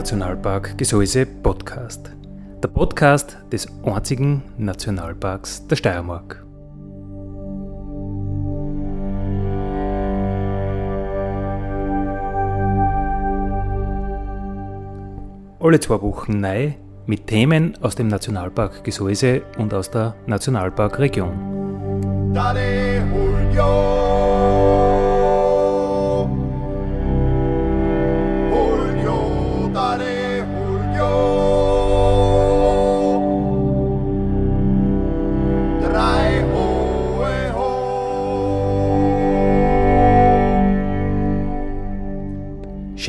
Naturnationalpark Gesäuse Podcast. Der Podcast des einzigen Nationalparks der Steiermark. Alle zwei Wochen neu mit Themen aus dem Nationalpark Gesäuse und aus der Nationalparkregion. Daddy,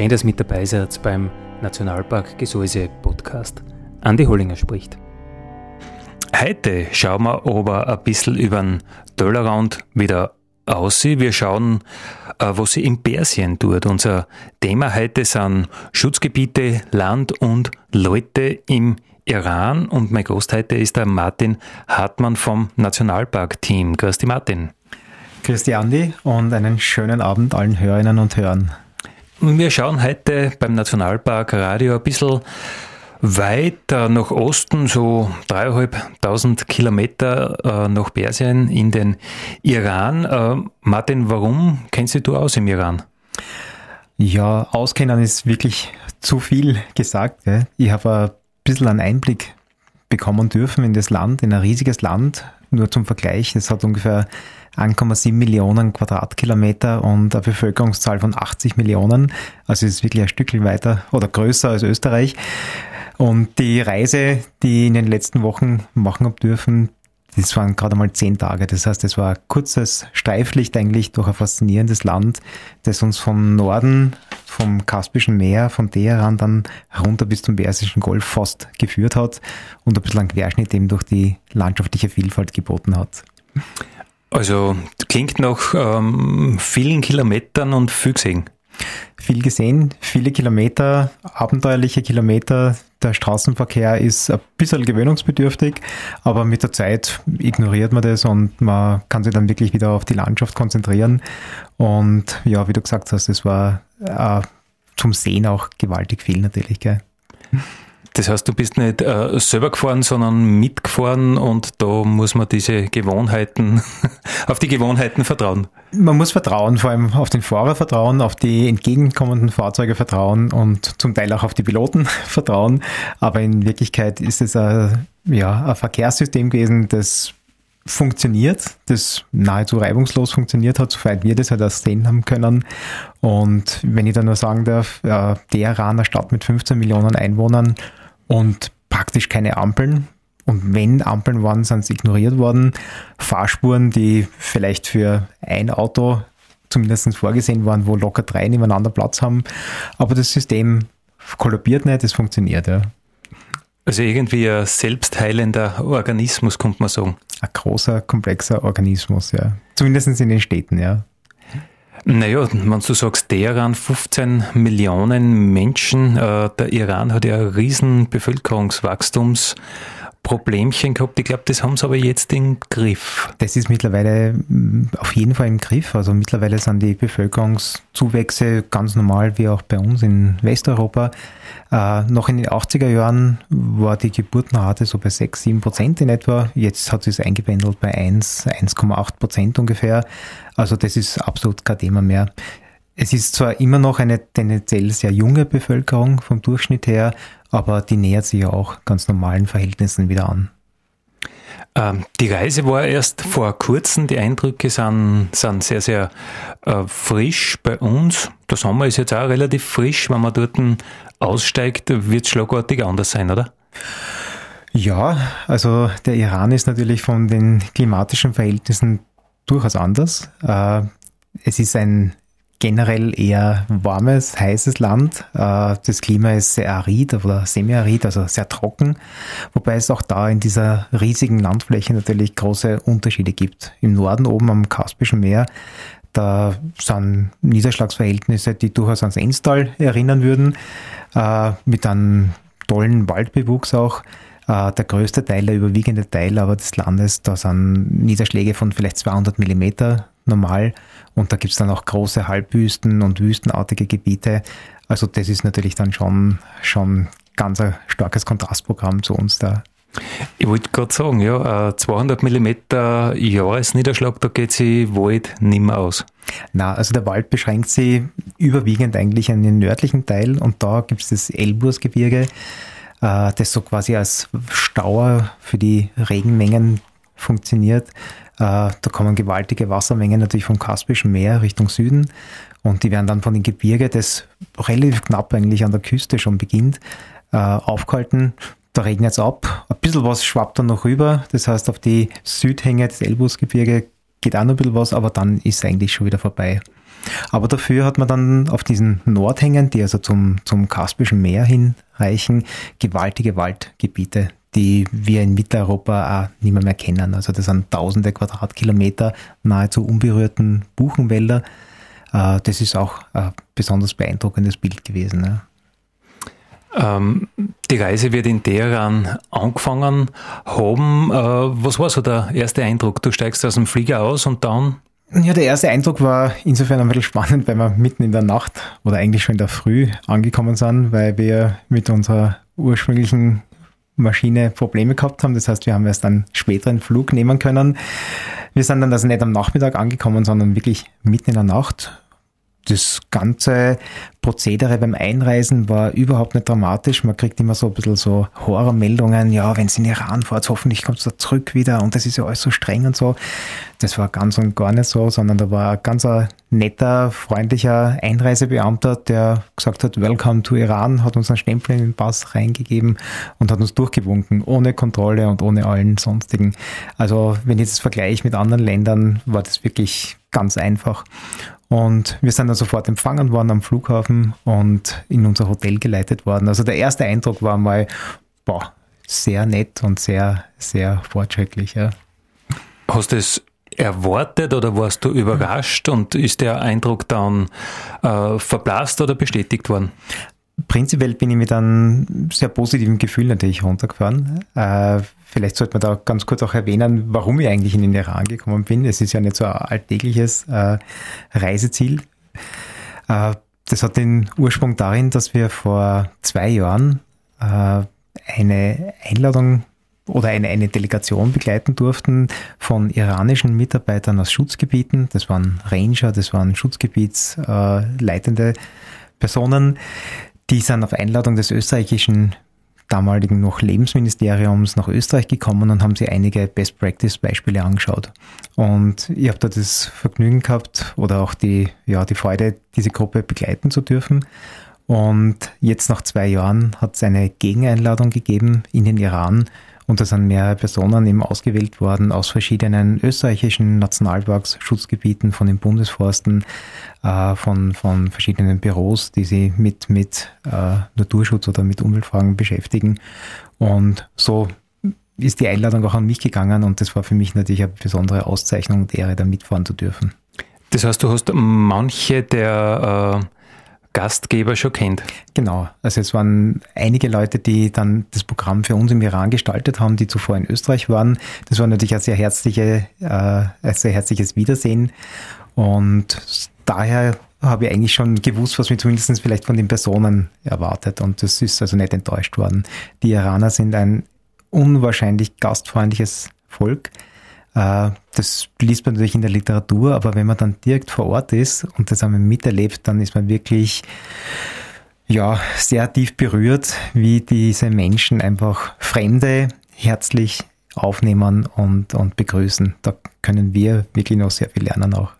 Schön, dass ihr mit dabei seid beim Nationalpark Gesäuse Podcast. Andi Hollinger spricht. Heute schauen wir aber ein bisschen über den Tellerrand wieder aus. Wir schauen, äh, was sie in Persien tut. Unser Thema heute sind Schutzgebiete, Land und Leute im Iran. Und mein Gast heute ist der Martin Hartmann vom Nationalpark-Team. Grüß dich, Martin. Grüß dich, Andi, und einen schönen Abend allen Hörerinnen und Hörern. Wir schauen heute beim Nationalpark Radio ein bisschen weiter nach Osten, so dreieinhalbtausend Kilometer äh, nach Persien in den Iran. Äh, Martin, warum kennst du aus im Iran? Ja, auskennen ist wirklich zu viel gesagt. Ich habe ein bisschen einen Einblick bekommen dürfen in das Land, in ein riesiges Land. Nur zum Vergleich, es hat ungefähr 1,7 Millionen Quadratkilometer und eine Bevölkerungszahl von 80 Millionen. Also ist wirklich ein Stückchen weiter oder größer als Österreich. Und die Reise, die ich in den letzten Wochen machen habe dürfen, das waren gerade mal zehn Tage. Das heißt, es war ein kurzes Streiflicht eigentlich durch ein faszinierendes Land, das uns vom Norden, vom Kaspischen Meer, von Teheran dann runter bis zum Persischen Golf fast geführt hat und ein bisschen einen Querschnitt eben durch die landschaftliche Vielfalt geboten hat. Also klingt nach ähm, vielen Kilometern und viel gesehen. Viel gesehen, viele Kilometer, abenteuerliche Kilometer. Der Straßenverkehr ist ein bisschen gewöhnungsbedürftig, aber mit der Zeit ignoriert man das und man kann sich dann wirklich wieder auf die Landschaft konzentrieren. Und ja, wie du gesagt hast, es war äh, zum Sehen auch gewaltig viel natürlich. Gell? Das heißt, du bist nicht äh, selber gefahren, sondern mitgefahren und da muss man diese Gewohnheiten, auf die Gewohnheiten vertrauen. Man muss vertrauen, vor allem auf den Fahrer vertrauen, auf die entgegenkommenden Fahrzeuge vertrauen und zum Teil auch auf die Piloten vertrauen. Aber in Wirklichkeit ist es ein, ja, ein Verkehrssystem gewesen, das funktioniert, das nahezu reibungslos funktioniert hat, soweit wir das halt auch sehen haben können. Und wenn ich da nur sagen darf, äh, der Iraner Stadt mit 15 Millionen Einwohnern und praktisch keine Ampeln. Und wenn Ampeln waren, sind sie ignoriert worden. Fahrspuren, die vielleicht für ein Auto zumindest vorgesehen waren, wo locker drei nebeneinander Platz haben. Aber das System kollabiert nicht, es funktioniert, ja. Also irgendwie ein selbstheilender Organismus, könnte man sagen. Ein großer, komplexer Organismus, ja. Zumindest in den Städten, ja. Naja, wenn du sagst, Teheran 15 Millionen Menschen, äh, der Iran hat ja ein riesen Bevölkerungswachstums. Problemchen gehabt. Ich glaube, das haben sie aber jetzt im Griff. Das ist mittlerweile mm, auf jeden Fall im Griff. Also mittlerweile sind die Bevölkerungszuwächse ganz normal wie auch bei uns in Westeuropa. Äh, noch in den 80er Jahren war die Geburtenrate so bei 6, 7 Prozent in etwa. Jetzt hat sie es eingependelt bei 1, 1,8 Prozent ungefähr. Also das ist absolut kein Thema mehr. Es ist zwar immer noch eine tendenziell sehr junge Bevölkerung vom Durchschnitt her, aber die nähert sich ja auch ganz normalen Verhältnissen wieder an. Ähm, die Reise war erst vor kurzem, die Eindrücke sind, sind sehr, sehr äh, frisch bei uns. Der Sommer ist jetzt auch relativ frisch. Wenn man dort aussteigt, wird es schlagartig anders sein, oder? Ja, also der Iran ist natürlich von den klimatischen Verhältnissen durchaus anders. Äh, es ist ein generell eher warmes, heißes Land. Äh, das Klima ist sehr arid oder semi-arid, also sehr trocken, wobei es auch da in dieser riesigen Landfläche natürlich große Unterschiede gibt. Im Norden oben am Kaspischen Meer, da sind Niederschlagsverhältnisse, die durchaus ans Enstal erinnern würden, äh, mit einem tollen Waldbewuchs auch äh, der größte Teil, der überwiegende Teil aber des Landes, da sind Niederschläge von vielleicht 200 Millimeter normal. Und da gibt es dann auch große Halbwüsten und wüstenartige Gebiete. Also das ist natürlich dann schon, schon ganz ein starkes Kontrastprogramm zu uns da. Ich wollte gerade sagen, ja, 200 mm Jahresniederschlag, da geht sich Wald nimmer aus. Na, also der Wald beschränkt sich überwiegend eigentlich an den nördlichen Teil und da gibt es das Elbursgebirge, äh, das so quasi als Stauer für die Regenmengen funktioniert. Äh, da kommen gewaltige Wassermengen natürlich vom Kaspischen Meer Richtung Süden und die werden dann von den Gebirge, das relativ knapp eigentlich an der Küste schon beginnt, äh, aufgehalten. Da regnet es ab. Ein bisschen was schwappt dann noch rüber. Das heißt, auf die Südhänge des Elbusgebirge geht auch noch ein bisschen was, aber dann ist eigentlich schon wieder vorbei. Aber dafür hat man dann auf diesen Nordhängen, die also zum, zum Kaspischen Meer hinreichen, gewaltige Waldgebiete, die wir in Mitteleuropa auch nicht mehr, mehr kennen. Also das sind tausende Quadratkilometer nahezu unberührten Buchenwälder. Äh, das ist auch ein besonders beeindruckendes Bild gewesen. Ähm, die Reise wird in Teheran angefangen haben. Äh, was war so der erste Eindruck? Du steigst aus dem Flieger aus und dann? Ja, der erste Eindruck war insofern ein bisschen spannend, weil wir mitten in der Nacht oder eigentlich schon in der Früh angekommen sind, weil wir mit unserer ursprünglichen Maschine Probleme gehabt haben. Das heißt, wir haben erst einen späteren Flug nehmen können. Wir sind dann also nicht am Nachmittag angekommen, sondern wirklich mitten in der Nacht das ganze Prozedere beim Einreisen war überhaupt nicht dramatisch. Man kriegt immer so ein bisschen so Horrormeldungen, ja, wenn es in Iran fährt, hoffentlich kommt es da zurück wieder und das ist ja alles so streng und so. Das war ganz und gar nicht so, sondern da war ein ganz netter, freundlicher Einreisebeamter, der gesagt hat, Welcome to Iran, hat uns einen Stempel in den Pass reingegeben und hat uns durchgewunken, ohne Kontrolle und ohne allen sonstigen. Also wenn ich das vergleiche mit anderen Ländern, war das wirklich ganz einfach. Und wir sind dann sofort empfangen worden am Flughafen und in unser Hotel geleitet worden. Also der erste Eindruck war mal, boah, sehr nett und sehr, sehr fortschrittlich. Ja. Hast du es erwartet oder warst du überrascht und ist der Eindruck dann äh, verblasst oder bestätigt worden? Prinzipiell bin ich mit einem sehr positiven Gefühl natürlich runtergefahren. Äh, vielleicht sollte man da ganz kurz auch erwähnen, warum ich eigentlich in den Iran gekommen bin. Es ist ja nicht so ein alltägliches äh, Reiseziel. Äh, das hat den Ursprung darin, dass wir vor zwei Jahren äh, eine Einladung oder eine, eine Delegation begleiten durften von iranischen Mitarbeitern aus Schutzgebieten. Das waren Ranger, das waren Schutzgebietsleitende Personen, die sind auf Einladung des österreichischen damaligen noch Lebensministeriums nach Österreich gekommen und haben sich einige Best Practice Beispiele angeschaut. Und ich habe da das Vergnügen gehabt oder auch die, ja, die Freude, diese Gruppe begleiten zu dürfen. Und jetzt nach zwei Jahren hat es eine Gegeneinladung gegeben in den Iran, und da sind mehrere Personen eben ausgewählt worden aus verschiedenen österreichischen Nationalparks, Schutzgebieten, von den Bundesforsten, äh, von, von verschiedenen Büros, die sich mit, mit äh, Naturschutz oder mit Umweltfragen beschäftigen. Und so ist die Einladung auch an mich gegangen und das war für mich natürlich eine besondere Auszeichnung und Ehre, da mitfahren zu dürfen. Das heißt, du hast manche der äh Gastgeber schon kennt. Genau, also es waren einige Leute, die dann das Programm für uns im Iran gestaltet haben, die zuvor in Österreich waren. Das war natürlich ein sehr, herzliche, äh, ein sehr herzliches Wiedersehen und daher habe ich eigentlich schon gewusst, was mir zumindest vielleicht von den Personen erwartet und das ist also nicht enttäuscht worden. Die Iraner sind ein unwahrscheinlich gastfreundliches Volk das liest man natürlich in der Literatur, aber wenn man dann direkt vor Ort ist und das einmal miterlebt, dann ist man wirklich ja, sehr tief berührt, wie diese Menschen einfach Fremde herzlich aufnehmen und, und begrüßen. Da können wir wirklich noch sehr viel lernen auch.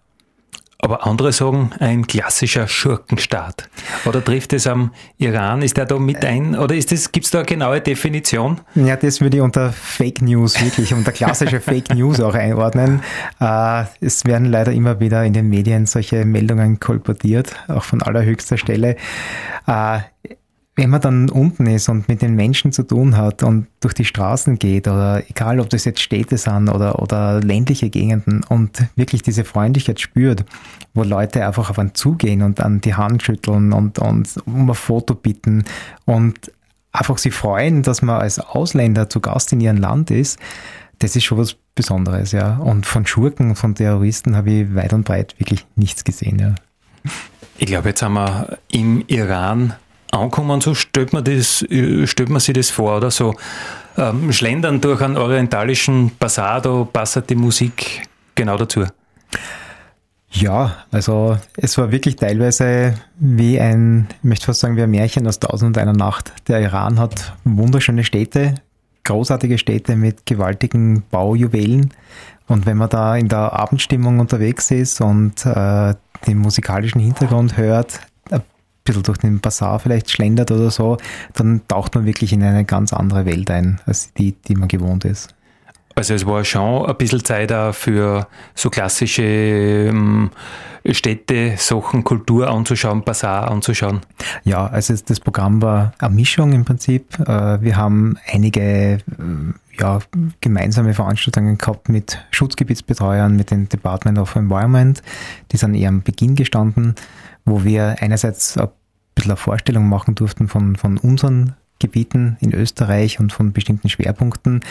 Aber andere sagen, ein klassischer Schurkenstaat. Oder trifft es am Iran? Ist der da mit ein? Oder gibt es da eine genaue Definition? Ja, das würde ich unter Fake News wirklich, unter klassische Fake News auch einordnen. Äh, es werden leider immer wieder in den Medien solche Meldungen kolportiert, auch von allerhöchster Stelle. Äh, wenn man dann unten ist und mit den Menschen zu tun hat und durch die Straßen geht oder egal, ob das jetzt Städte sind oder, oder ländliche Gegenden und wirklich diese Freundlichkeit spürt, wo Leute einfach auf einen zugehen und an die Hand schütteln und, und um ein Foto bitten und einfach sich freuen, dass man als Ausländer zu Gast in ihrem Land ist, das ist schon was Besonderes, ja. Und von Schurken, von Terroristen habe ich weit und breit wirklich nichts gesehen, ja. Ich glaube, jetzt haben wir im Iran ankommen, so stellt man, das, stellt man sich das vor, oder so ähm, schlendern durch einen orientalischen Bazar, da passt die Musik genau dazu. Ja, also es war wirklich teilweise wie ein, ich möchte fast sagen, wie ein Märchen aus Tausend und einer Nacht. Der Iran hat wunderschöne Städte, großartige Städte mit gewaltigen Baujuwelen. Und wenn man da in der Abendstimmung unterwegs ist und äh, den musikalischen Hintergrund hört, ein bisschen durch den Bazar vielleicht schlendert oder so, dann taucht man wirklich in eine ganz andere Welt ein, als die, die man gewohnt ist. Also es war schon ein bisschen Zeit auch für so klassische ähm, Städte, Sachen, Kultur anzuschauen, Bazar anzuschauen. Ja, also das Programm war eine Mischung im Prinzip. Äh, wir haben einige äh, ja, gemeinsame Veranstaltungen gehabt mit Schutzgebietsbetreuern, mit dem Department of Environment. Die sind eher am Beginn gestanden, wo wir einerseits ein bisschen eine Vorstellung machen durften von, von unseren Gebieten in Österreich und von bestimmten Schwerpunkten,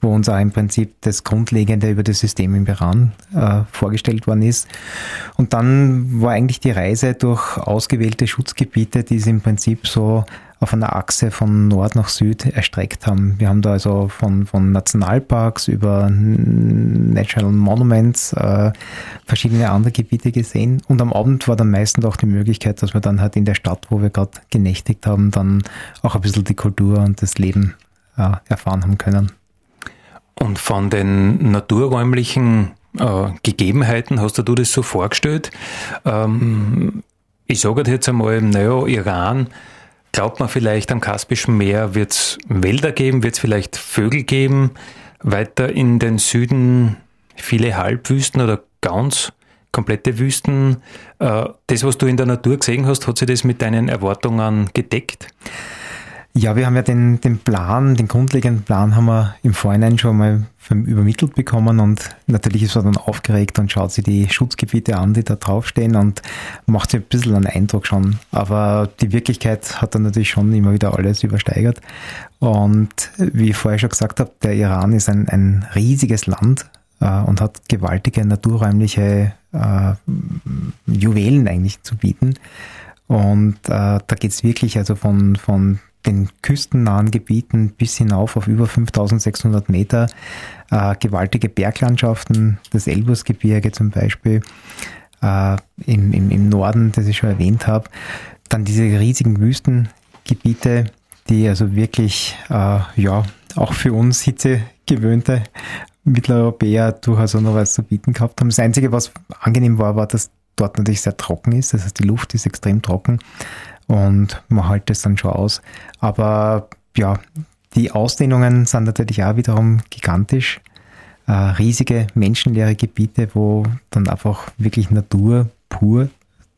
wo uns auch im Prinzip das Grundlegende über das System im Iran äh, vorgestellt worden ist. Und dann war eigentlich die Reise durch ausgewählte Schutzgebiete, die es im Prinzip so auf einer Achse von Nord nach Süd erstreckt haben. Wir haben da also von, von Nationalparks über Natural Monuments äh, verschiedene andere Gebiete gesehen. Und am Abend war dann meistens auch die Möglichkeit, dass wir dann halt in der Stadt, wo wir gerade genächtigt haben, dann auch ein bisschen die Kultur und das Leben äh, erfahren haben können. Und von den naturräumlichen äh, Gegebenheiten hast du das so vorgestellt? Ähm, ich sage jetzt einmal, naja, Iran Glaubt man vielleicht am Kaspischen Meer wird es Wälder geben, wird es vielleicht Vögel geben, weiter in den Süden viele Halbwüsten oder ganz komplette Wüsten. Äh, das, was du in der Natur gesehen hast, hat sich das mit deinen Erwartungen gedeckt? Ja, wir haben ja den, den Plan, den grundlegenden Plan haben wir im Vorhinein schon mal übermittelt bekommen und natürlich ist man dann aufgeregt und schaut sich die Schutzgebiete an, die da draufstehen und macht sich ein bisschen einen Eindruck schon. Aber die Wirklichkeit hat dann natürlich schon immer wieder alles übersteigert. Und wie ich vorher schon gesagt habe, der Iran ist ein, ein riesiges Land äh, und hat gewaltige naturräumliche äh, Juwelen eigentlich zu bieten. Und äh, da geht's wirklich also von, von den küstennahen Gebieten bis hinauf auf über 5600 Meter äh, gewaltige Berglandschaften, das Elbusgebirge zum Beispiel, äh, im, im, im Norden, das ich schon erwähnt habe. Dann diese riesigen Wüstengebiete, die also wirklich, äh, ja, auch für uns hitzegewöhnte Mitteleuropäer durchaus auch noch was zu bieten gehabt haben. Das Einzige, was angenehm war, war, dass dort natürlich sehr trocken ist. Das heißt, die Luft ist extrem trocken und man hält es dann schon aus. Aber ja, die Ausdehnungen sind natürlich auch wiederum gigantisch. Äh, riesige menschenleere Gebiete, wo dann einfach wirklich Natur pur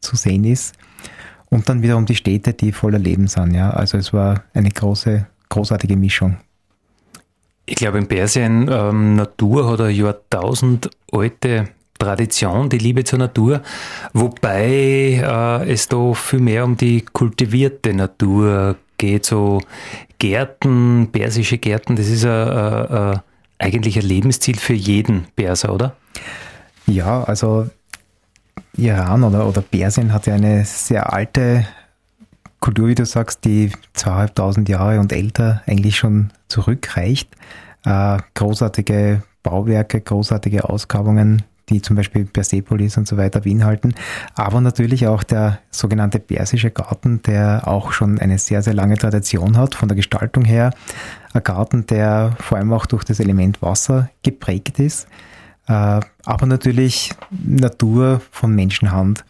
zu sehen ist. Und dann wiederum die Städte, die voller Leben sind. Ja. Also es war eine große, großartige Mischung. Ich glaube, in Persien, ähm, Natur hat eine Jahrtausend alte Tradition, die Liebe zur Natur, wobei äh, es da viel mehr um die kultivierte Natur geht, so Gärten, persische Gärten, das ist a, a, eigentlich ein Lebensziel für jeden Perser, oder? Ja, also Iran oder, oder Persien hat ja eine sehr alte Kultur, wie du sagst, die zweieinhalbtausend Jahre und älter eigentlich schon zurückreicht. Äh, großartige Bauwerke, großartige Ausgrabungen, die zum Beispiel Persepolis und so weiter beinhalten, aber natürlich auch der sogenannte Persische Garten, der auch schon eine sehr, sehr lange Tradition hat von der Gestaltung her. Ein Garten, der vor allem auch durch das Element Wasser geprägt ist, äh, aber natürlich Natur von Menschenhand.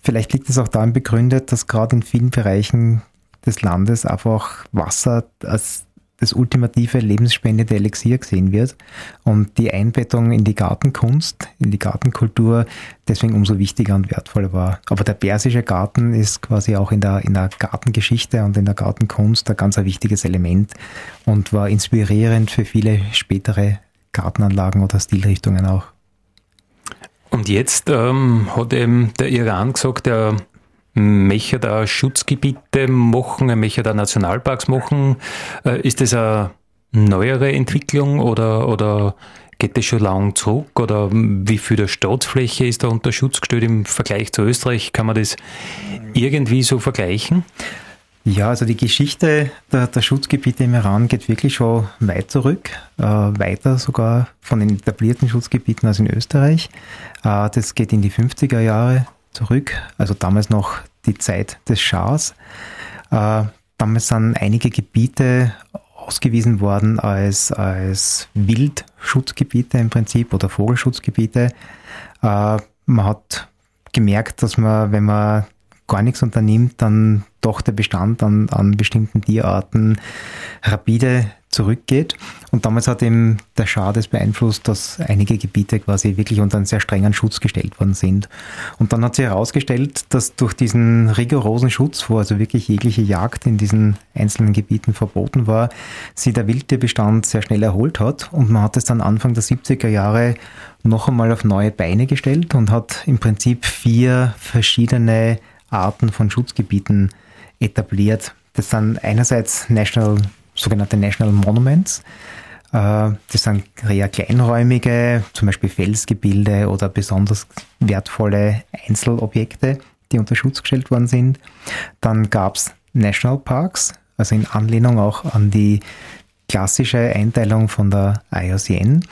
Vielleicht liegt es auch darin begründet, dass gerade in vielen Bereichen des Landes einfach Wasser als das ultimative lebensspendende Elixier gesehen wird und die Einbettung in die Gartenkunst, in die Gartenkultur deswegen umso wichtiger und wertvoller war. Aber der persische Garten ist quasi auch in der, in der Gartengeschichte und in der Gartenkunst ein ganz ein wichtiges Element und war inspirierend für viele spätere Gartenanlagen oder Stilrichtungen auch. Und jetzt ähm, hat eben der Iran gesagt, er möchte da Schutzgebiete machen, er möchte da Nationalparks machen. Äh, ist das ein neuere Entwicklung oder, oder geht das schon lang zurück? Oder wie viel der Staatsfläche ist da unter Schutz gestellt im Vergleich zu Österreich? Kann man das irgendwie so vergleichen? Ja, also die Geschichte der, der, Schutzgebiete im Iran geht wirklich schon weit zurück, äh, weiter sogar von den etablierten Schutzgebieten als in Österreich. Äh, das geht in die 50er Jahre zurück, also damals noch die Zeit des Schahs. Äh, damals sind einige Gebiete ausgewiesen worden als, als Wildschutzgebiete im Prinzip oder Vogelschutzgebiete. Äh, man hat gemerkt, dass man, wenn man gar nichts unternimmt, dann doch der Bestand an, an bestimmten Tierarten rapide zurückgeht. Und damals hat eben der Schah das beeinflusst, dass einige Gebiete quasi wirklich unter einen sehr strengen Schutz gestellt worden sind. Und dann hat sich herausgestellt, dass durch diesen rigorosen Schutz, wo also wirklich jegliche Jagd in diesen einzelnen Gebieten verboten war, sich der Wildtierbestand sehr schnell erholt hat. Und man hat es dann Anfang der 70er Jahre noch einmal auf neue Beine gestellt und hat im Prinzip vier verschiedene Arten von Schutzgebieten etabliert. Das sind einerseits National, sogenannte National Monuments. Äh, das sind eher kleinräumige, zum Beispiel Felsgebilde oder besonders wertvolle Einzelobjekte, die unter Schutz gestellt worden sind. Dann gab es National Parks, also in Anlehnung auch an die klassische Einteilung von der IUCN.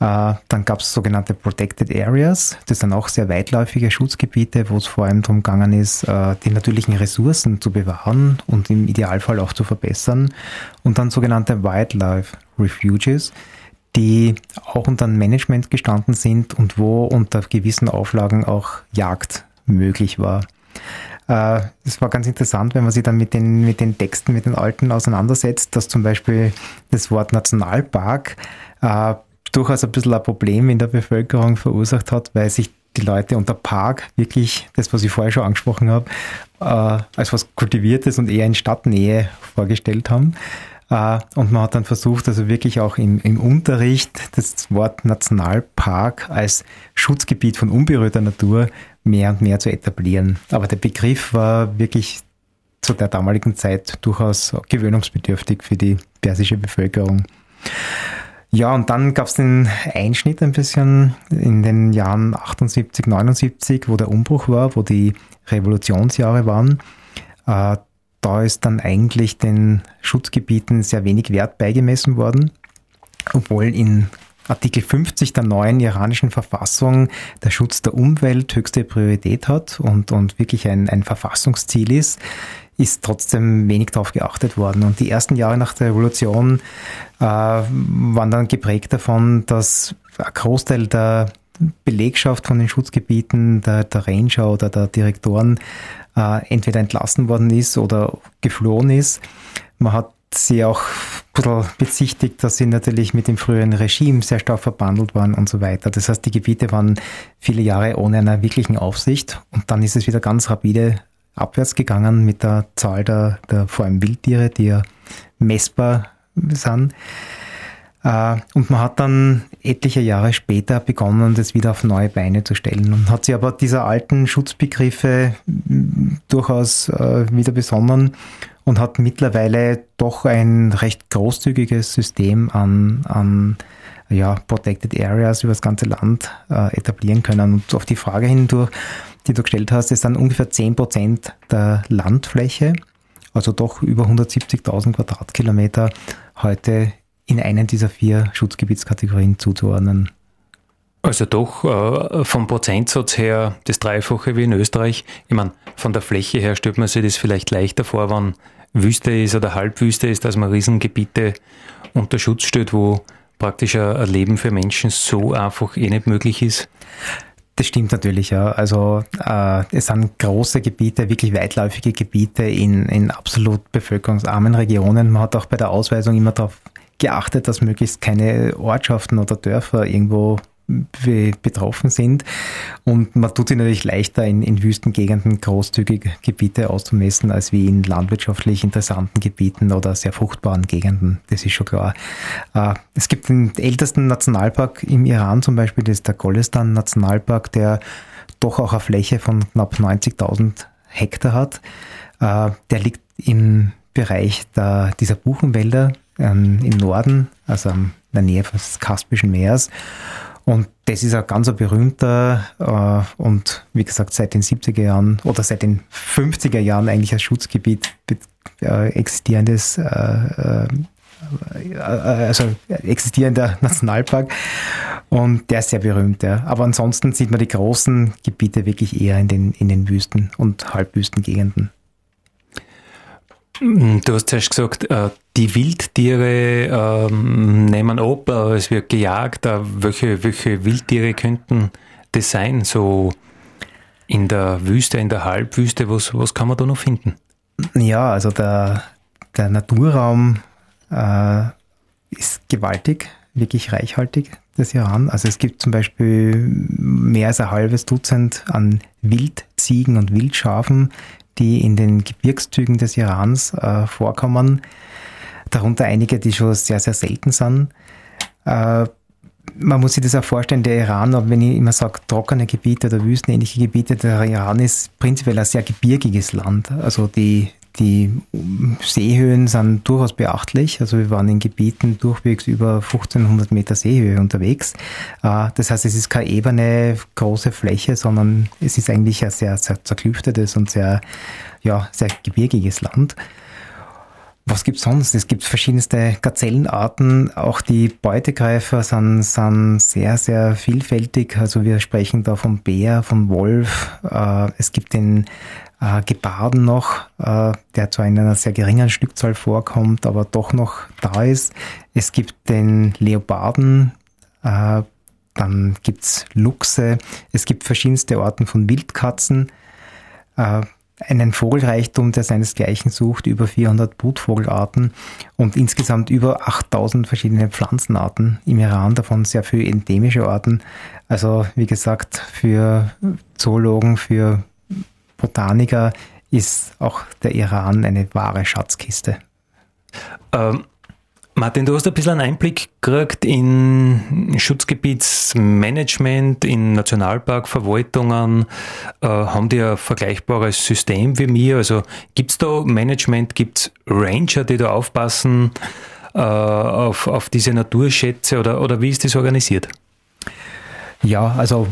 Äh, dann gab es sogenannte Protected Areas. Das sind auch sehr weitläufige Schutzgebiete, wo es vor allem darum gegangen ist, äh, die natürlichen Ressourcen zu bewahren und im Idealfall auch zu verbessern. Und dann sogenannte Wildlife Refuges, die auch unter Management gestanden sind und wo unter gewissen Auflagen auch Jagd möglich war. Äh, es war ganz interessant, wenn man sich dann mit den, mit den Texten, mit den alten auseinandersetzt, dass zum Beispiel das Wort Nationalpark durchaus ein bisschen ein Problem in der Bevölkerung verursacht hat, weil sich die Leute unter Park wirklich, das was ich vorher schon angesprochen habe, äh, als was Kultiviertes und eher in Stadtnähe vorgestellt haben. Äh, und man hat dann versucht, also wirklich auch im, im Unterricht das Wort Nationalpark als Schutzgebiet von unberührter Natur mehr und mehr zu etablieren. Aber der Begriff war wirklich zu der damaligen Zeit durchaus gewöhnungsbedürftig für die persische Bevölkerung. Ja, und dann gab es den Einschnitt ein bisschen in den Jahren 78, 79, wo der Umbruch war, wo die Revolutionsjahre waren. Äh, da ist dann eigentlich den Schutzgebieten sehr wenig Wert beigemessen worden, obwohl in Artikel 50 der neuen iranischen Verfassung der Schutz der Umwelt höchste Priorität hat und, und wirklich ein, ein Verfassungsziel ist, ist trotzdem wenig darauf geachtet worden. Und die ersten Jahre nach der Revolution äh, waren dann geprägt davon, dass ein Großteil der Belegschaft von den Schutzgebieten, der, der Ranger oder der Direktoren äh, entweder entlassen worden ist oder geflohen ist. Man hat sie auch ein bisschen bezichtigt, dass sie natürlich mit dem früheren Regime sehr stark verbandelt waren und so weiter. Das heißt, die Gebiete waren viele Jahre ohne einer wirklichen Aufsicht und dann ist es wieder ganz rapide abwärts gegangen mit der Zahl der, der vor allem Wildtiere, die ja messbar sind. Äh, und man hat dann etliche Jahre später begonnen, das wieder auf neue Beine zu stellen und hat sich aber dieser alten Schutzbegriffe durchaus äh, wieder besonnen und hat mittlerweile doch ein recht großzügiges System an, an ja, Protected Areas über das ganze Land äh, etablieren können. Und auf die Frage hin durch, die du gestellt hast, es sind ungefähr 10 Prozent der Landfläche, also doch über 170.000 Quadratkilometer, heute in einen dieser vier Schutzgebietskategorien zuzuordnen. Also doch äh, vom Prozentsatz her das Dreifache wie in Österreich. Ich meine, von der Fläche her stellt man sich das vielleicht leichter vor, wenn Wüste ist oder Halbwüste ist, dass man Riesengebiete unter Schutz stellt, wo praktisch ein Leben für Menschen so einfach eh nicht möglich ist. Das stimmt natürlich, ja. Also äh, es sind große Gebiete, wirklich weitläufige Gebiete in, in absolut bevölkerungsarmen Regionen. Man hat auch bei der Ausweisung immer darauf geachtet, dass möglichst keine Ortschaften oder Dörfer irgendwo betroffen sind. Und man tut sich natürlich leichter, in, in Wüstengegenden großzügig Gebiete auszumessen, als wie in landwirtschaftlich interessanten Gebieten oder sehr fruchtbaren Gegenden. Das ist schon klar. Äh, es gibt den ältesten Nationalpark im Iran zum Beispiel, das ist der Golestan Nationalpark, der doch auch eine Fläche von knapp 90.000 Hektar hat. Äh, der liegt im Bereich der, dieser Buchenwälder ähm, im Norden, also in der Nähe des Kaspischen Meeres. Und das ist ein ganz berühmter äh, und wie gesagt seit den 70er Jahren oder seit den 50er Jahren eigentlich als Schutzgebiet äh, existierendes, äh, äh, äh, also existierender Nationalpark. Und der ist sehr berühmt, ja. Aber ansonsten sieht man die großen Gebiete wirklich eher in den, in den Wüsten und Halbwüstengegenden. Du hast zuerst gesagt, äh, die Wildtiere ähm, nehmen ab, äh, es wird gejagt. Äh, welche, welche Wildtiere könnten das sein? So in der Wüste, in der Halbwüste, was, was kann man da noch finden? Ja, also der, der Naturraum äh, ist gewaltig, wirklich reichhaltig, das Iran. Also es gibt zum Beispiel mehr als ein halbes Dutzend an Wildziegen und Wildschafen, die in den Gebirgszügen des Irans äh, vorkommen. Darunter einige, die schon sehr, sehr selten sind. Äh, man muss sich das auch vorstellen, der Iran, wenn ich immer sage, trockene Gebiete oder wüstenähnliche Gebiete, der Iran ist prinzipiell ein sehr gebirgiges Land. Also die, die Seehöhen sind durchaus beachtlich. Also wir waren in Gebieten durchwegs über 1500 Meter Seehöhe unterwegs. Äh, das heißt, es ist keine ebene, große Fläche, sondern es ist eigentlich ein sehr, sehr zerklüftetes und sehr, ja, sehr gebirgiges Land. Was gibt's sonst? Es gibt verschiedenste Gazellenarten. Auch die Beutegreifer sind, sind sehr, sehr vielfältig. Also wir sprechen da vom Bär, vom Wolf. Äh, es gibt den äh, Geparden noch, äh, der zwar in einer sehr geringen Stückzahl vorkommt, aber doch noch da ist. Es gibt den Leoparden, äh, dann gibt's Luchse. Es gibt verschiedenste Arten von Wildkatzen. Einen Vogelreichtum, der seinesgleichen sucht, über 400 Brutvogelarten und insgesamt über 8000 verschiedene Pflanzenarten im Iran, davon sehr viele endemische Arten. Also wie gesagt, für Zoologen, für Botaniker ist auch der Iran eine wahre Schatzkiste. Ähm, Martin, du hast ein bisschen einen Einblick gekriegt in Schutzgebietsmanagement, in Nationalparkverwaltungen. Äh, haben die ein vergleichbares System wie mir? Also gibt es da Management, gibt es Ranger, die da aufpassen äh, auf, auf diese Naturschätze oder, oder wie ist das organisiert? Ja, also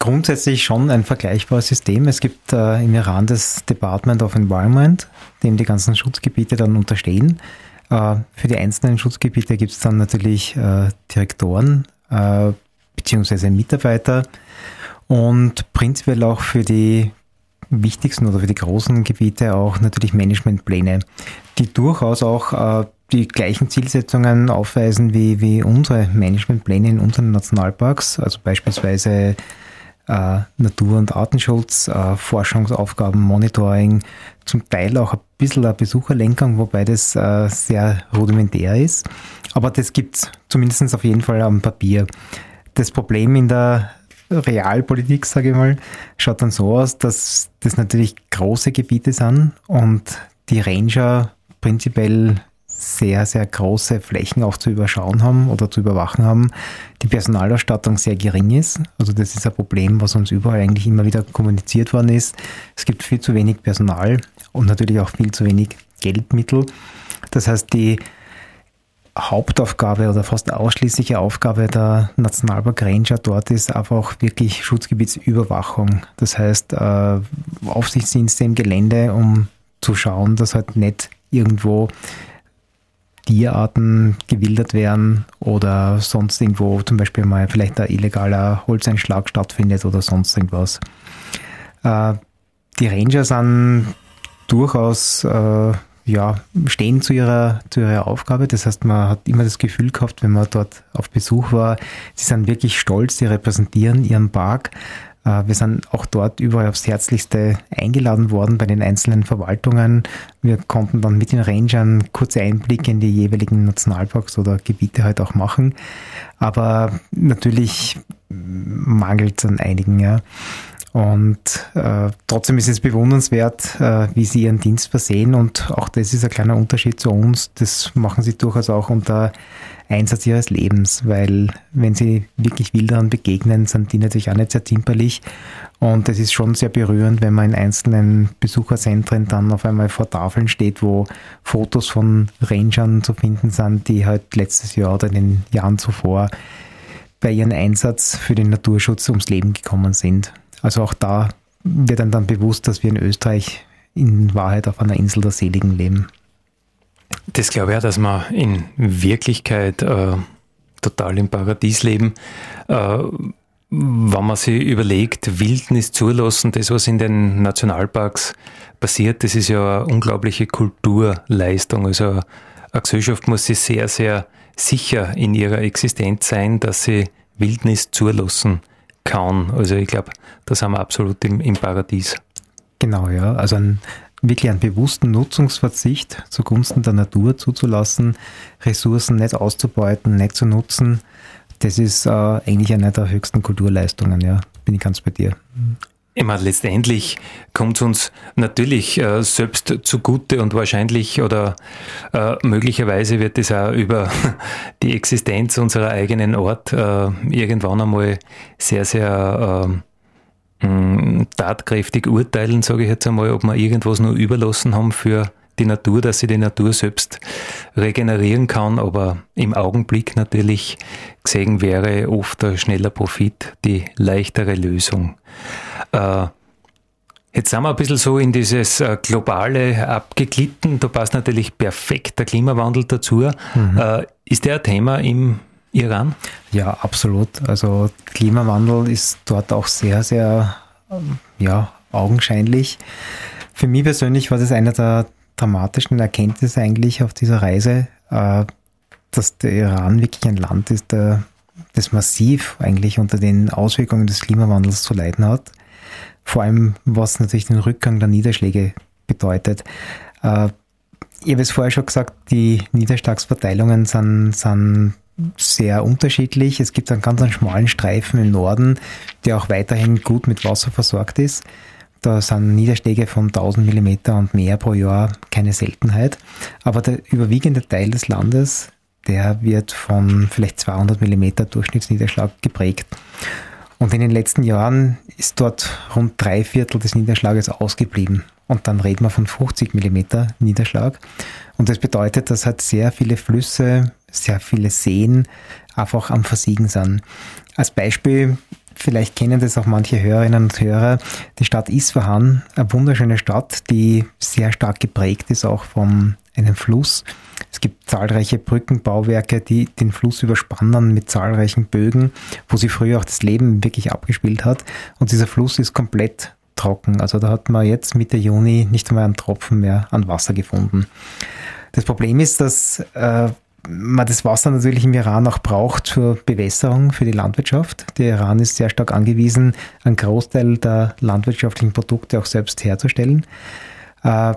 grundsätzlich schon ein vergleichbares System. Es gibt äh, im Iran das Department of Environment, dem die ganzen Schutzgebiete dann unterstehen. Äh, für die einzelnen Schutzgebiete gibt es dann natürlich äh, Direktoren äh, beziehungsweise Mitarbeiter und prinzipiell auch für die wichtigsten oder für die großen Gebiete auch natürlich Managementpläne, die durchaus auch die gleichen Zielsetzungen aufweisen wie, wie unsere Managementpläne in unseren Nationalparks, also beispielsweise äh, Natur- und Artenschutz, äh, Forschungsaufgaben, Monitoring, zum Teil auch ein bisschen eine Besucherlenkung, wobei das äh, sehr rudimentär ist. Aber das gibt's zumindest auf jeden Fall am Papier. Das Problem in der Realpolitik, sage ich mal, schaut dann so aus, dass das natürlich große Gebiete sind und die Ranger prinzipiell sehr, sehr große Flächen auch zu überschauen haben oder zu überwachen haben, die Personalausstattung sehr gering ist. Also das ist ein Problem, was uns überall eigentlich immer wieder kommuniziert worden ist. Es gibt viel zu wenig Personal und natürlich auch viel zu wenig Geldmittel. Das heißt, die Hauptaufgabe oder fast ausschließliche Aufgabe der Nationalpark Ranger dort ist einfach wirklich Schutzgebietsüberwachung. Das heißt, äh, Aufsichtsdienste im Gelände, um zu schauen, dass halt nicht irgendwo Tierarten gewildert werden oder sonst irgendwo zum Beispiel mal vielleicht ein illegaler Holzeinschlag stattfindet oder sonst irgendwas. Äh, die Ranger sind durchaus äh, ja, stehen zu ihrer, zu ihrer Aufgabe. Das heißt, man hat immer das Gefühl gehabt, wenn man dort auf Besuch war, sie sind wirklich stolz, sie repräsentieren ihren Park. Äh, wir sind auch dort überall aufs Herzlichste eingeladen worden bei den einzelnen Verwaltungen. Wir konnten dann mit den Rangern kurze Einblicke in die jeweiligen Nationalparks oder Gebiete halt auch machen. Aber natürlich mangelt es an einigen, ja. Und äh, trotzdem ist es bewundernswert, äh, wie sie ihren Dienst versehen. Und auch das ist ein kleiner Unterschied zu uns. Das machen sie durchaus auch unter Einsatz ihres Lebens, weil wenn sie wirklich Wilderern begegnen, sind die natürlich auch nicht sehr zimperlich. Und es ist schon sehr berührend, wenn man in einzelnen Besucherzentren dann auf einmal vor Tafeln steht, wo Fotos von Rangern zu finden sind, die halt letztes Jahr oder in den Jahren zuvor bei ihrem Einsatz für den Naturschutz ums Leben gekommen sind. Also auch da wird dann, dann bewusst, dass wir in Österreich in Wahrheit auf einer Insel der Seligen leben. Das glaube ich auch, dass wir in Wirklichkeit äh, total im Paradies leben. Äh, wenn man sich überlegt, Wildnis zulassen, das, was in den Nationalparks passiert, das ist ja eine unglaubliche Kulturleistung. Also eine Gesellschaft muss sich sehr, sehr sicher in ihrer Existenz sein, dass sie Wildnis zulassen kann. Also ich glaube, da sind wir absolut im, im Paradies. Genau, ja. Also ein, wirklich einen bewussten Nutzungsverzicht zugunsten der Natur zuzulassen, Ressourcen nicht auszubeuten, nicht zu nutzen, das ist äh, eigentlich eine der höchsten Kulturleistungen, ja. Bin ich ganz bei dir. Meine, letztendlich kommt es uns natürlich äh, selbst zugute und wahrscheinlich oder äh, möglicherweise wird es auch über die Existenz unserer eigenen Ort äh, irgendwann einmal sehr, sehr äh, tatkräftig urteilen, sage ich jetzt einmal, ob wir irgendwas nur überlassen haben für die Natur, dass sie die Natur selbst regenerieren kann, aber im Augenblick natürlich gesehen wäre oft der schneller Profit die leichtere Lösung. Äh, Jetzt sind wir ein bisschen so in dieses äh, globale abgeglitten. Da passt natürlich perfekt der Klimawandel dazu. Mhm. Äh, ist der ein Thema im Iran? Ja, absolut. Also Klimawandel ist dort auch sehr, sehr ähm, ja, augenscheinlich. Für mich persönlich war das einer der dramatischen Erkenntnis eigentlich auf dieser Reise, äh, dass der Iran wirklich ein Land ist, der, das massiv eigentlich unter den Auswirkungen des Klimawandels zu leiden hat. Vor allem, was natürlich den Rückgang der Niederschläge bedeutet. Äh, ich habe es vorher schon gesagt, die Niederschlagsverteilungen sind, sind sehr unterschiedlich. Es gibt einen ganz schmalen Streifen im Norden, der auch weiterhin gut mit Wasser versorgt ist. Da sind Niederschläge von 1000 mm und mehr pro Jahr keine Seltenheit. Aber der überwiegende Teil des Landes, der wird von vielleicht 200 mm Durchschnittsniederschlag geprägt. Und in den letzten Jahren ist dort rund drei Viertel des Niederschlages ausgeblieben. Und dann reden wir von 50 mm Niederschlag. Und das bedeutet, dass halt sehr viele Flüsse, sehr viele Seen einfach am Versiegen sind. Als Beispiel Vielleicht kennen das auch manche Hörerinnen und Hörer. Die Stadt Isfahan, eine wunderschöne Stadt, die sehr stark geprägt ist auch von einem Fluss. Es gibt zahlreiche Brückenbauwerke, die den Fluss überspannen mit zahlreichen Bögen, wo sie früher auch das Leben wirklich abgespielt hat. Und dieser Fluss ist komplett trocken. Also da hat man jetzt Mitte Juni nicht einmal einen Tropfen mehr an Wasser gefunden. Das Problem ist, dass äh, man das Wasser natürlich im Iran auch braucht zur Bewässerung für die Landwirtschaft. Der Iran ist sehr stark angewiesen, einen Großteil der landwirtschaftlichen Produkte auch selbst herzustellen. Äh,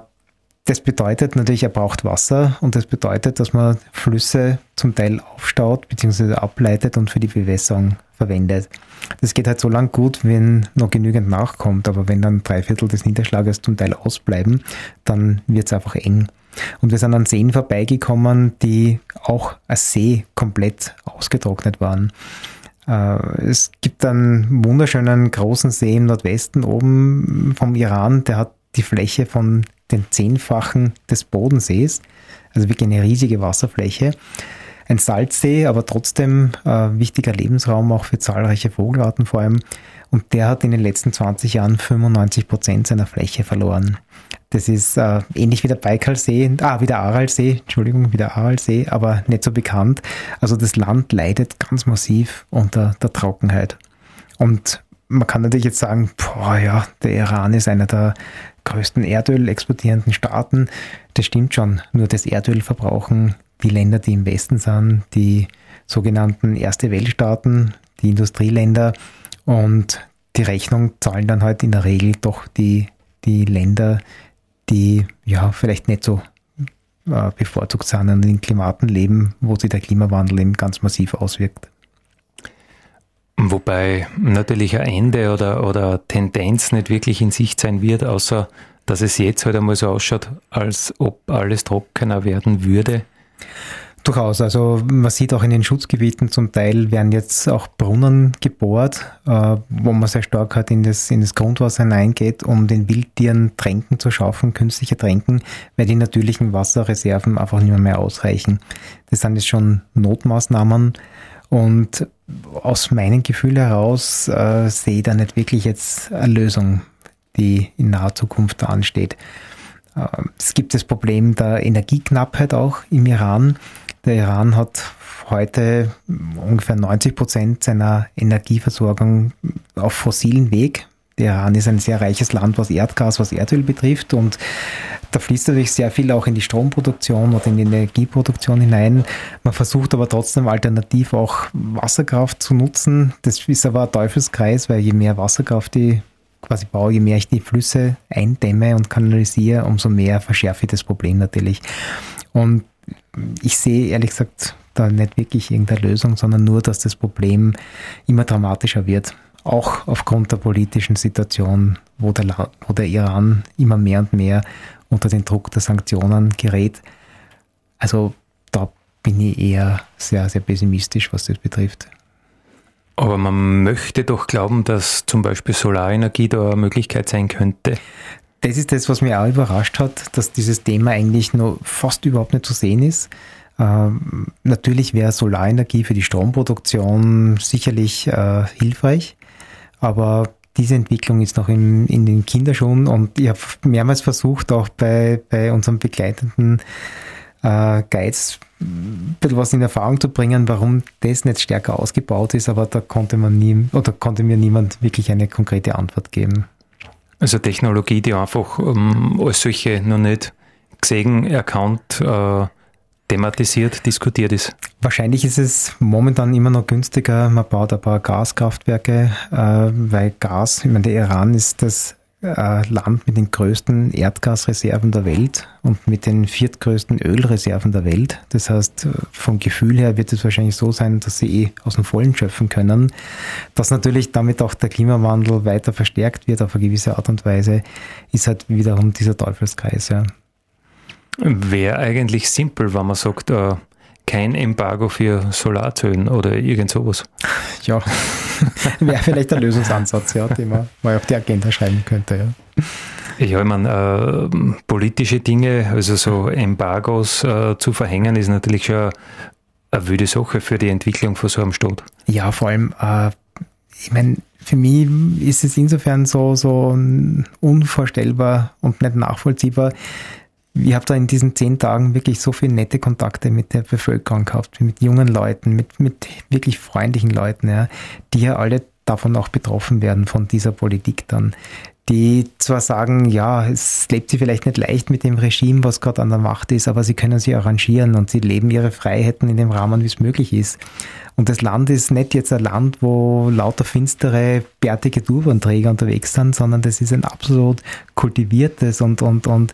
das bedeutet natürlich, er braucht Wasser und das bedeutet, dass man Flüsse zum Teil aufstaut bzw. ableitet und für die Bewässerung verwendet. Das geht halt so lang gut, wenn noch genügend nachkommt, aber wenn dann drei Viertel des Niederschlages zum Teil ausbleiben, dann wird es einfach eng. Und wir sind an Seen vorbeigekommen, die auch als See komplett ausgetrocknet waren. Äh, es gibt einen wunderschönen großen See im Nordwesten oben vom Iran, der hat die Fläche von den Zehnfachen des Bodensees, also wirklich eine riesige Wasserfläche. Ein Salzsee, aber trotzdem äh, wichtiger Lebensraum auch für zahlreiche Vogelarten vor allem. Und der hat in den letzten 20 Jahren 95 Prozent seiner Fläche verloren. Das ist äh, ähnlich wie der Baikalsee, ah, wie der Aralsee, Entschuldigung, wie der Aralsee, aber nicht so bekannt. Also das Land leidet ganz massiv unter der Trockenheit. Und man kann natürlich jetzt sagen, boah, ja, der Iran ist einer der größten Erdöl exportierenden Staaten. Das stimmt schon. Nur das Erdöl verbrauchen die Länder, die im Westen sind, die sogenannten Erste Weltstaaten, die Industrieländer und die Rechnung zahlen dann halt in der Regel doch die, die Länder, die ja vielleicht nicht so äh, bevorzugt sind und in Klimaten leben, wo sich der Klimawandel eben ganz massiv auswirkt. Wobei natürlich ein Ende oder, oder Tendenz nicht wirklich in Sicht sein wird, außer dass es jetzt halt einmal so ausschaut, als ob alles trockener werden würde. Durchaus. Also man sieht auch in den Schutzgebieten zum Teil werden jetzt auch Brunnen gebohrt, äh, wo man sehr stark halt in das, in das Grundwasser hineingeht, um den Wildtieren Tränken zu schaffen, künstliche Tränken, weil die natürlichen Wasserreserven einfach nicht mehr, mehr ausreichen. Das sind jetzt schon Notmaßnahmen und aus meinem Gefühl heraus äh, sehe ich da nicht wirklich jetzt eine Lösung, die in naher Zukunft ansteht. Äh, es gibt das Problem der Energieknappheit auch im Iran. Der Iran hat heute ungefähr 90 Prozent seiner Energieversorgung auf fossilen Weg. Der Iran ist ein sehr reiches Land, was Erdgas, was Erdöl betrifft und da fließt natürlich sehr viel auch in die Stromproduktion oder in die Energieproduktion hinein. Man versucht aber trotzdem alternativ auch Wasserkraft zu nutzen. Das ist aber ein Teufelskreis, weil je mehr Wasserkraft ich quasi baue, je mehr ich die Flüsse eindämme und kanalisiere, umso mehr verschärfe ich das Problem natürlich. Und ich sehe ehrlich gesagt da nicht wirklich irgendeine Lösung, sondern nur, dass das Problem immer dramatischer wird. Auch aufgrund der politischen Situation, wo der, wo der Iran immer mehr und mehr unter den Druck der Sanktionen gerät. Also da bin ich eher sehr, sehr pessimistisch, was das betrifft. Aber man möchte doch glauben, dass zum Beispiel Solarenergie da eine Möglichkeit sein könnte das ist das, was mich auch überrascht hat, dass dieses Thema eigentlich noch fast überhaupt nicht zu sehen ist. Ähm, natürlich wäre Solarenergie für die Stromproduktion sicherlich äh, hilfreich, aber diese Entwicklung ist noch in, in den Kinderschuhen und ich habe mehrmals versucht, auch bei, bei unserem begleitenden äh, Guides was in Erfahrung zu bringen, warum das nicht stärker ausgebaut ist, aber da konnte man nie oder konnte mir niemand wirklich eine konkrete Antwort geben. Also Technologie, die einfach ähm, als solche noch nicht gesehen, erkannt, äh, thematisiert, diskutiert ist. Wahrscheinlich ist es momentan immer noch günstiger. Man baut ein paar Gaskraftwerke, äh, weil Gas, ich meine, der Iran ist das Land mit den größten Erdgasreserven der Welt und mit den viertgrößten Ölreserven der Welt. Das heißt, vom Gefühl her wird es wahrscheinlich so sein, dass sie eh aus dem Vollen schöpfen können. Dass natürlich damit auch der Klimawandel weiter verstärkt wird auf eine gewisse Art und Weise, ist halt wiederum dieser Teufelskreis. Ja. Wäre eigentlich simpel, wenn man sagt, äh, kein Embargo für Solarzellen oder irgend sowas. Ja, wäre vielleicht ein Lösungsansatz, ja, den man mal auf die Agenda schreiben könnte. Ja. Ja, ich meine, äh, politische Dinge, also so Embargos äh, zu verhängen, ist natürlich schon eine wilde Sache für die Entwicklung von so einem Staat. Ja, vor allem, äh, ich meine, für mich ist es insofern so, so unvorstellbar und nicht nachvollziehbar, ich habe da in diesen zehn Tagen wirklich so viele nette Kontakte mit der Bevölkerung gehabt, mit jungen Leuten, mit, mit wirklich freundlichen Leuten, ja, die ja alle davon auch betroffen werden, von dieser Politik dann. Die zwar sagen, ja, es lebt sie vielleicht nicht leicht mit dem Regime, was gerade an der Macht ist, aber sie können sich arrangieren und sie leben ihre Freiheiten in dem Rahmen, wie es möglich ist. Und das Land ist nicht jetzt ein Land, wo lauter finstere, bärtige Turbanträger unterwegs sind, sondern das ist ein absolut kultiviertes und, und, und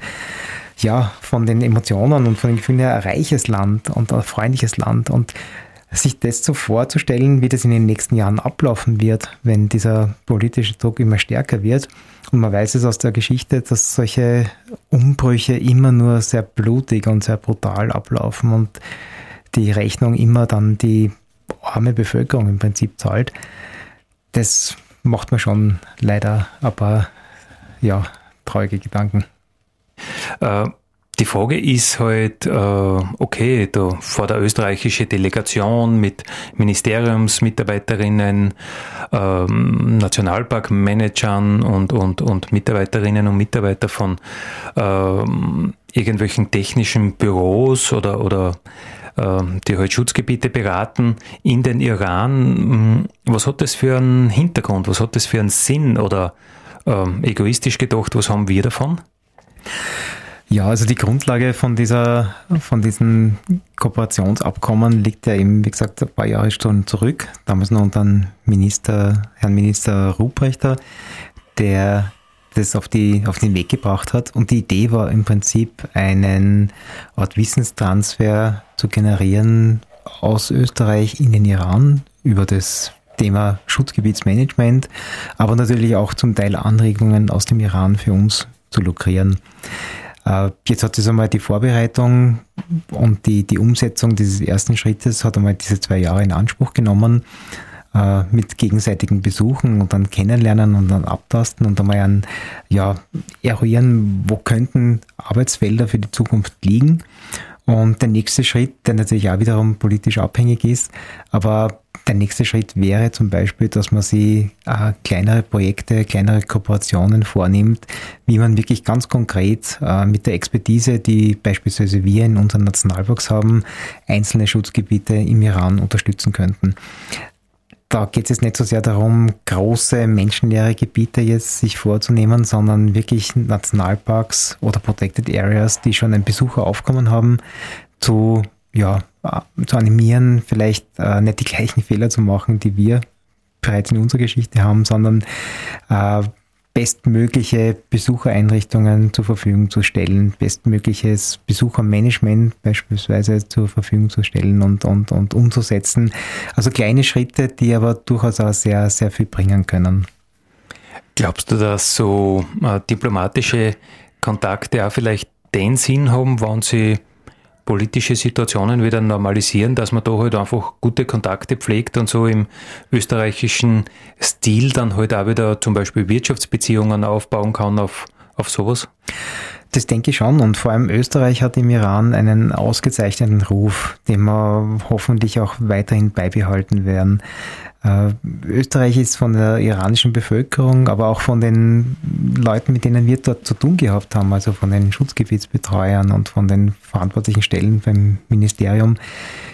ja, von den Emotionen und von den Gefühlen her ein reiches Land und ein freundliches Land und sich das so vorzustellen, wie das in den nächsten Jahren ablaufen wird, wenn dieser politische Druck immer stärker wird. Und man weiß es aus der Geschichte, dass solche Umbrüche immer nur sehr blutig und sehr brutal ablaufen und die Rechnung immer dann die arme Bevölkerung im Prinzip zahlt. Das macht mir schon leider ein paar ja, traurige Gedanken. Äh, die Frage ist halt, äh, okay, da vor der österreichische Delegation mit Ministeriumsmitarbeiterinnen, ähm, Nationalparkmanagern und, und, und Mitarbeiterinnen und Mitarbeiter von ähm, irgendwelchen technischen Büros oder, oder ähm, die halt Schutzgebiete beraten in den Iran. Was hat das für einen Hintergrund? Was hat das für einen Sinn? Oder egoistisch gedacht, was haben wir davon? Ja, also die Grundlage von dieser, von diesen Kooperationsabkommen liegt ja eben, wie gesagt, ein paar Jahre schon zurück. Damals noch unter Minister, Herrn Minister Ruprechter, der das auf, die, auf den Weg gebracht hat. Und die Idee war im Prinzip einen Art Wissenstransfer zu generieren aus Österreich in den Iran über das Thema Schutzgebietsmanagement, aber natürlich auch zum Teil Anregungen aus dem Iran für uns zu lukrieren. Äh, jetzt hat es einmal die Vorbereitung und die, die Umsetzung dieses ersten Schrittes hat einmal diese zwei Jahre in Anspruch genommen äh, mit gegenseitigen Besuchen und dann kennenlernen und dann abtasten und einmal ein, ja, eruieren, wo könnten Arbeitsfelder für die Zukunft liegen. Und der nächste Schritt, der natürlich auch wiederum politisch abhängig ist, aber der nächste Schritt wäre zum Beispiel, dass man sich äh, kleinere Projekte, kleinere Kooperationen vornimmt, wie man wirklich ganz konkret äh, mit der Expertise, die beispielsweise wir in unseren Nationalparks haben, einzelne Schutzgebiete im Iran unterstützen könnten. Da geht es jetzt nicht so sehr darum, große menschenleere Gebiete jetzt sich vorzunehmen, sondern wirklich Nationalparks oder Protected Areas, die schon ein Besucheraufkommen haben, zu, ja, zu animieren, vielleicht äh, nicht die gleichen Fehler zu machen, die wir bereits in unserer Geschichte haben, sondern äh, bestmögliche Besuchereinrichtungen zur Verfügung zu stellen, bestmögliches Besuchermanagement beispielsweise zur Verfügung zu stellen und, und, und umzusetzen. Also kleine Schritte, die aber durchaus auch sehr, sehr viel bringen können. Glaubst du, dass so äh, diplomatische Kontakte auch vielleicht den Sinn haben, wenn sie politische Situationen wieder normalisieren, dass man da halt einfach gute Kontakte pflegt und so im österreichischen Stil dann halt auch wieder zum Beispiel Wirtschaftsbeziehungen aufbauen kann auf, auf sowas? Das denke ich schon. Und vor allem Österreich hat im Iran einen ausgezeichneten Ruf, den wir hoffentlich auch weiterhin beibehalten werden. Äh, Österreich ist von der iranischen Bevölkerung, aber auch von den Leuten, mit denen wir dort zu tun gehabt haben, also von den Schutzgebietsbetreuern und von den verantwortlichen Stellen beim Ministerium,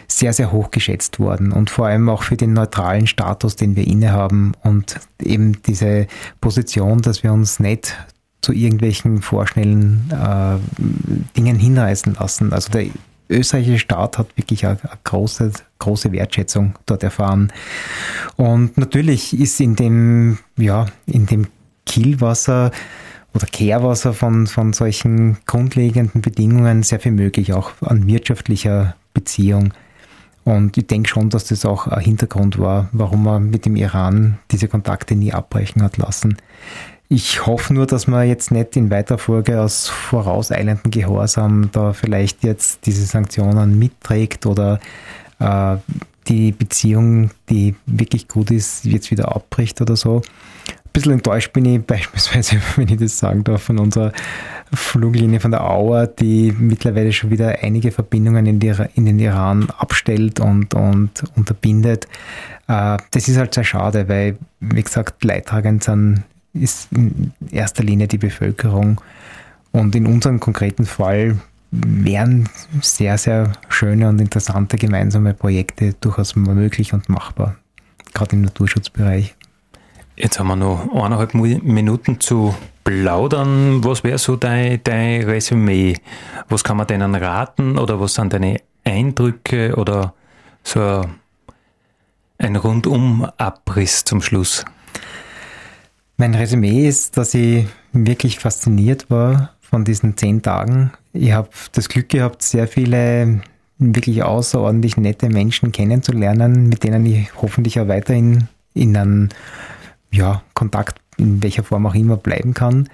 sehr, sehr hoch geschätzt worden und vor allem auch für den neutralen Status, den wir innehaben und eben diese Position, dass wir uns nicht zu irgendwelchen vorschnellen äh, Dingen hinreißen lassen. Also der österreichische Staat hat wirklich eine, eine große, große Wertschätzung dort erfahren. Und natürlich ist in dem, ja, in dem Kielwasser oder Kehrwasser von, von solchen grundlegenden Bedingungen sehr viel möglich, auch an wirtschaftlicher Beziehung. Und ich denke schon, dass das auch ein Hintergrund war, warum man mit dem Iran diese Kontakte nie abbrechen hat lassen. Ich hoffe nur, dass man jetzt nicht in weiter Folge aus vorauseilenden Gehorsam da vielleicht jetzt diese Sanktionen mitträgt oder äh, die Beziehung, die wirklich gut ist, jetzt wieder abbricht oder so. Ein bisschen enttäuscht bin ich beispielsweise, wenn ich das sagen darf, von unserer Fluglinie von der Auer, die mittlerweile schon wieder einige Verbindungen in, die, in den Iran abstellt und, und unterbindet. Äh, das ist halt sehr schade, weil, wie gesagt, leidtragend sind ist in erster Linie die Bevölkerung. Und in unserem konkreten Fall wären sehr, sehr schöne und interessante gemeinsame Projekte durchaus möglich und machbar, gerade im Naturschutzbereich. Jetzt haben wir noch eineinhalb Minuten zu plaudern. Was wäre so dein, dein Resümee? Was kann man denen raten oder was sind deine Eindrücke oder so ein Rundum-Abriss zum Schluss? Mein Resümee ist, dass ich wirklich fasziniert war von diesen zehn Tagen. Ich habe das Glück gehabt, sehr viele wirklich außerordentlich nette Menschen kennenzulernen, mit denen ich hoffentlich auch weiterhin in einem ja, Kontakt in welcher Form auch immer bleiben kann.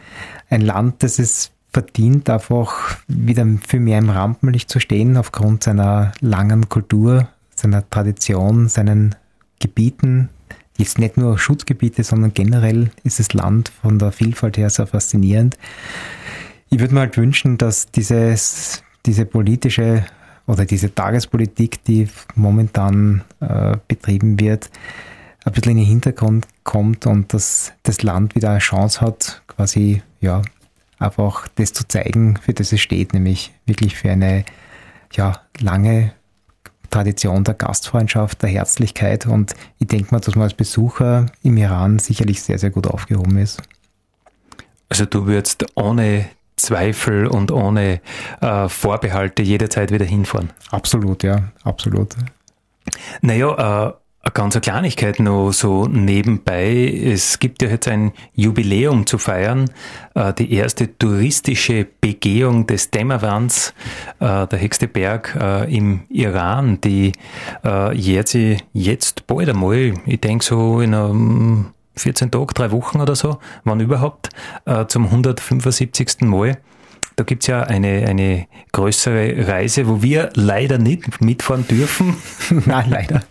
Ein Land, das es verdient, einfach wieder viel mehr im Rampenlicht zu stehen, aufgrund seiner langen Kultur, seiner Tradition, seinen Gebieten, jetzt nicht nur Schutzgebiete, sondern generell ist das Land von der Vielfalt her sehr faszinierend. Ich würde mir halt wünschen, dass dieses, diese politische oder diese Tagespolitik, die momentan äh, betrieben wird, ein bisschen in den Hintergrund kommt und dass das Land wieder eine Chance hat, quasi, ja, einfach das zu zeigen, für das es steht, nämlich wirklich für eine, ja, lange Tradition der Gastfreundschaft, der Herzlichkeit und ich denke mal, dass man als Besucher im Iran sicherlich sehr, sehr gut aufgehoben ist. Also du würdest ohne Zweifel und ohne äh, Vorbehalte jederzeit wieder hinfahren. Absolut, ja, absolut. Naja, äh, eine ganze Kleinigkeit noch so nebenbei. Es gibt ja jetzt ein Jubiläum zu feiern. Äh, die erste touristische Begehung des Dämmerwands, äh, der höchste Berg äh, im Iran, die jährt sich jetzt bald einmal, ich denke so in einem 14 Tagen, drei Wochen oder so, wann überhaupt, zum 175. Mal. da gibt es ja eine, eine größere Reise, wo wir leider nicht mitfahren dürfen. Nein, leider.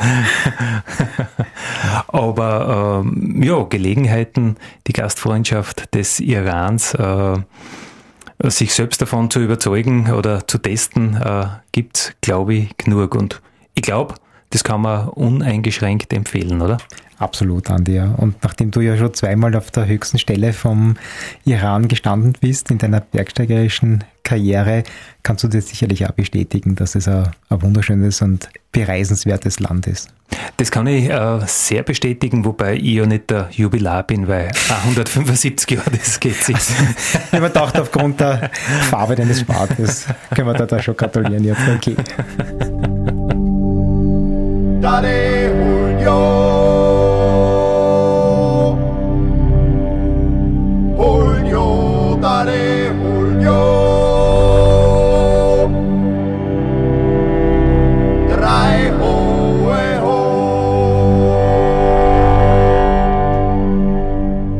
Aber ähm, ja, Gelegenheiten, die Gastfreundschaft des Irans, äh, sich selbst davon zu überzeugen oder zu testen, äh, gibt es, glaube ich, genug. Und ich glaube, das kann man uneingeschränkt empfehlen, oder? Absolut, Andi. Ja. Und nachdem du ja schon zweimal auf der höchsten Stelle vom Iran gestanden bist in deiner bergsteigerischen Karriere, kannst du dir sicherlich auch bestätigen, dass es ein, ein wunderschönes und bereisenswertes Land ist. Das kann ich äh, sehr bestätigen, wobei ich ja nicht der Jubilar bin, weil 175 Jahre, das geht sich. Also, ich habe gedacht, aufgrund der Farbe deines Bartes können wir da, da schon gratulieren jetzt. Okay. Dale Julio.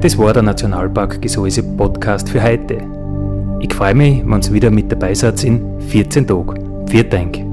Das war der Nationalpark Gesäuse Podcast für heute. Ich freue mich, wenn ihr wieder mit dabei seid in 14 Tagen. Vielen Dank.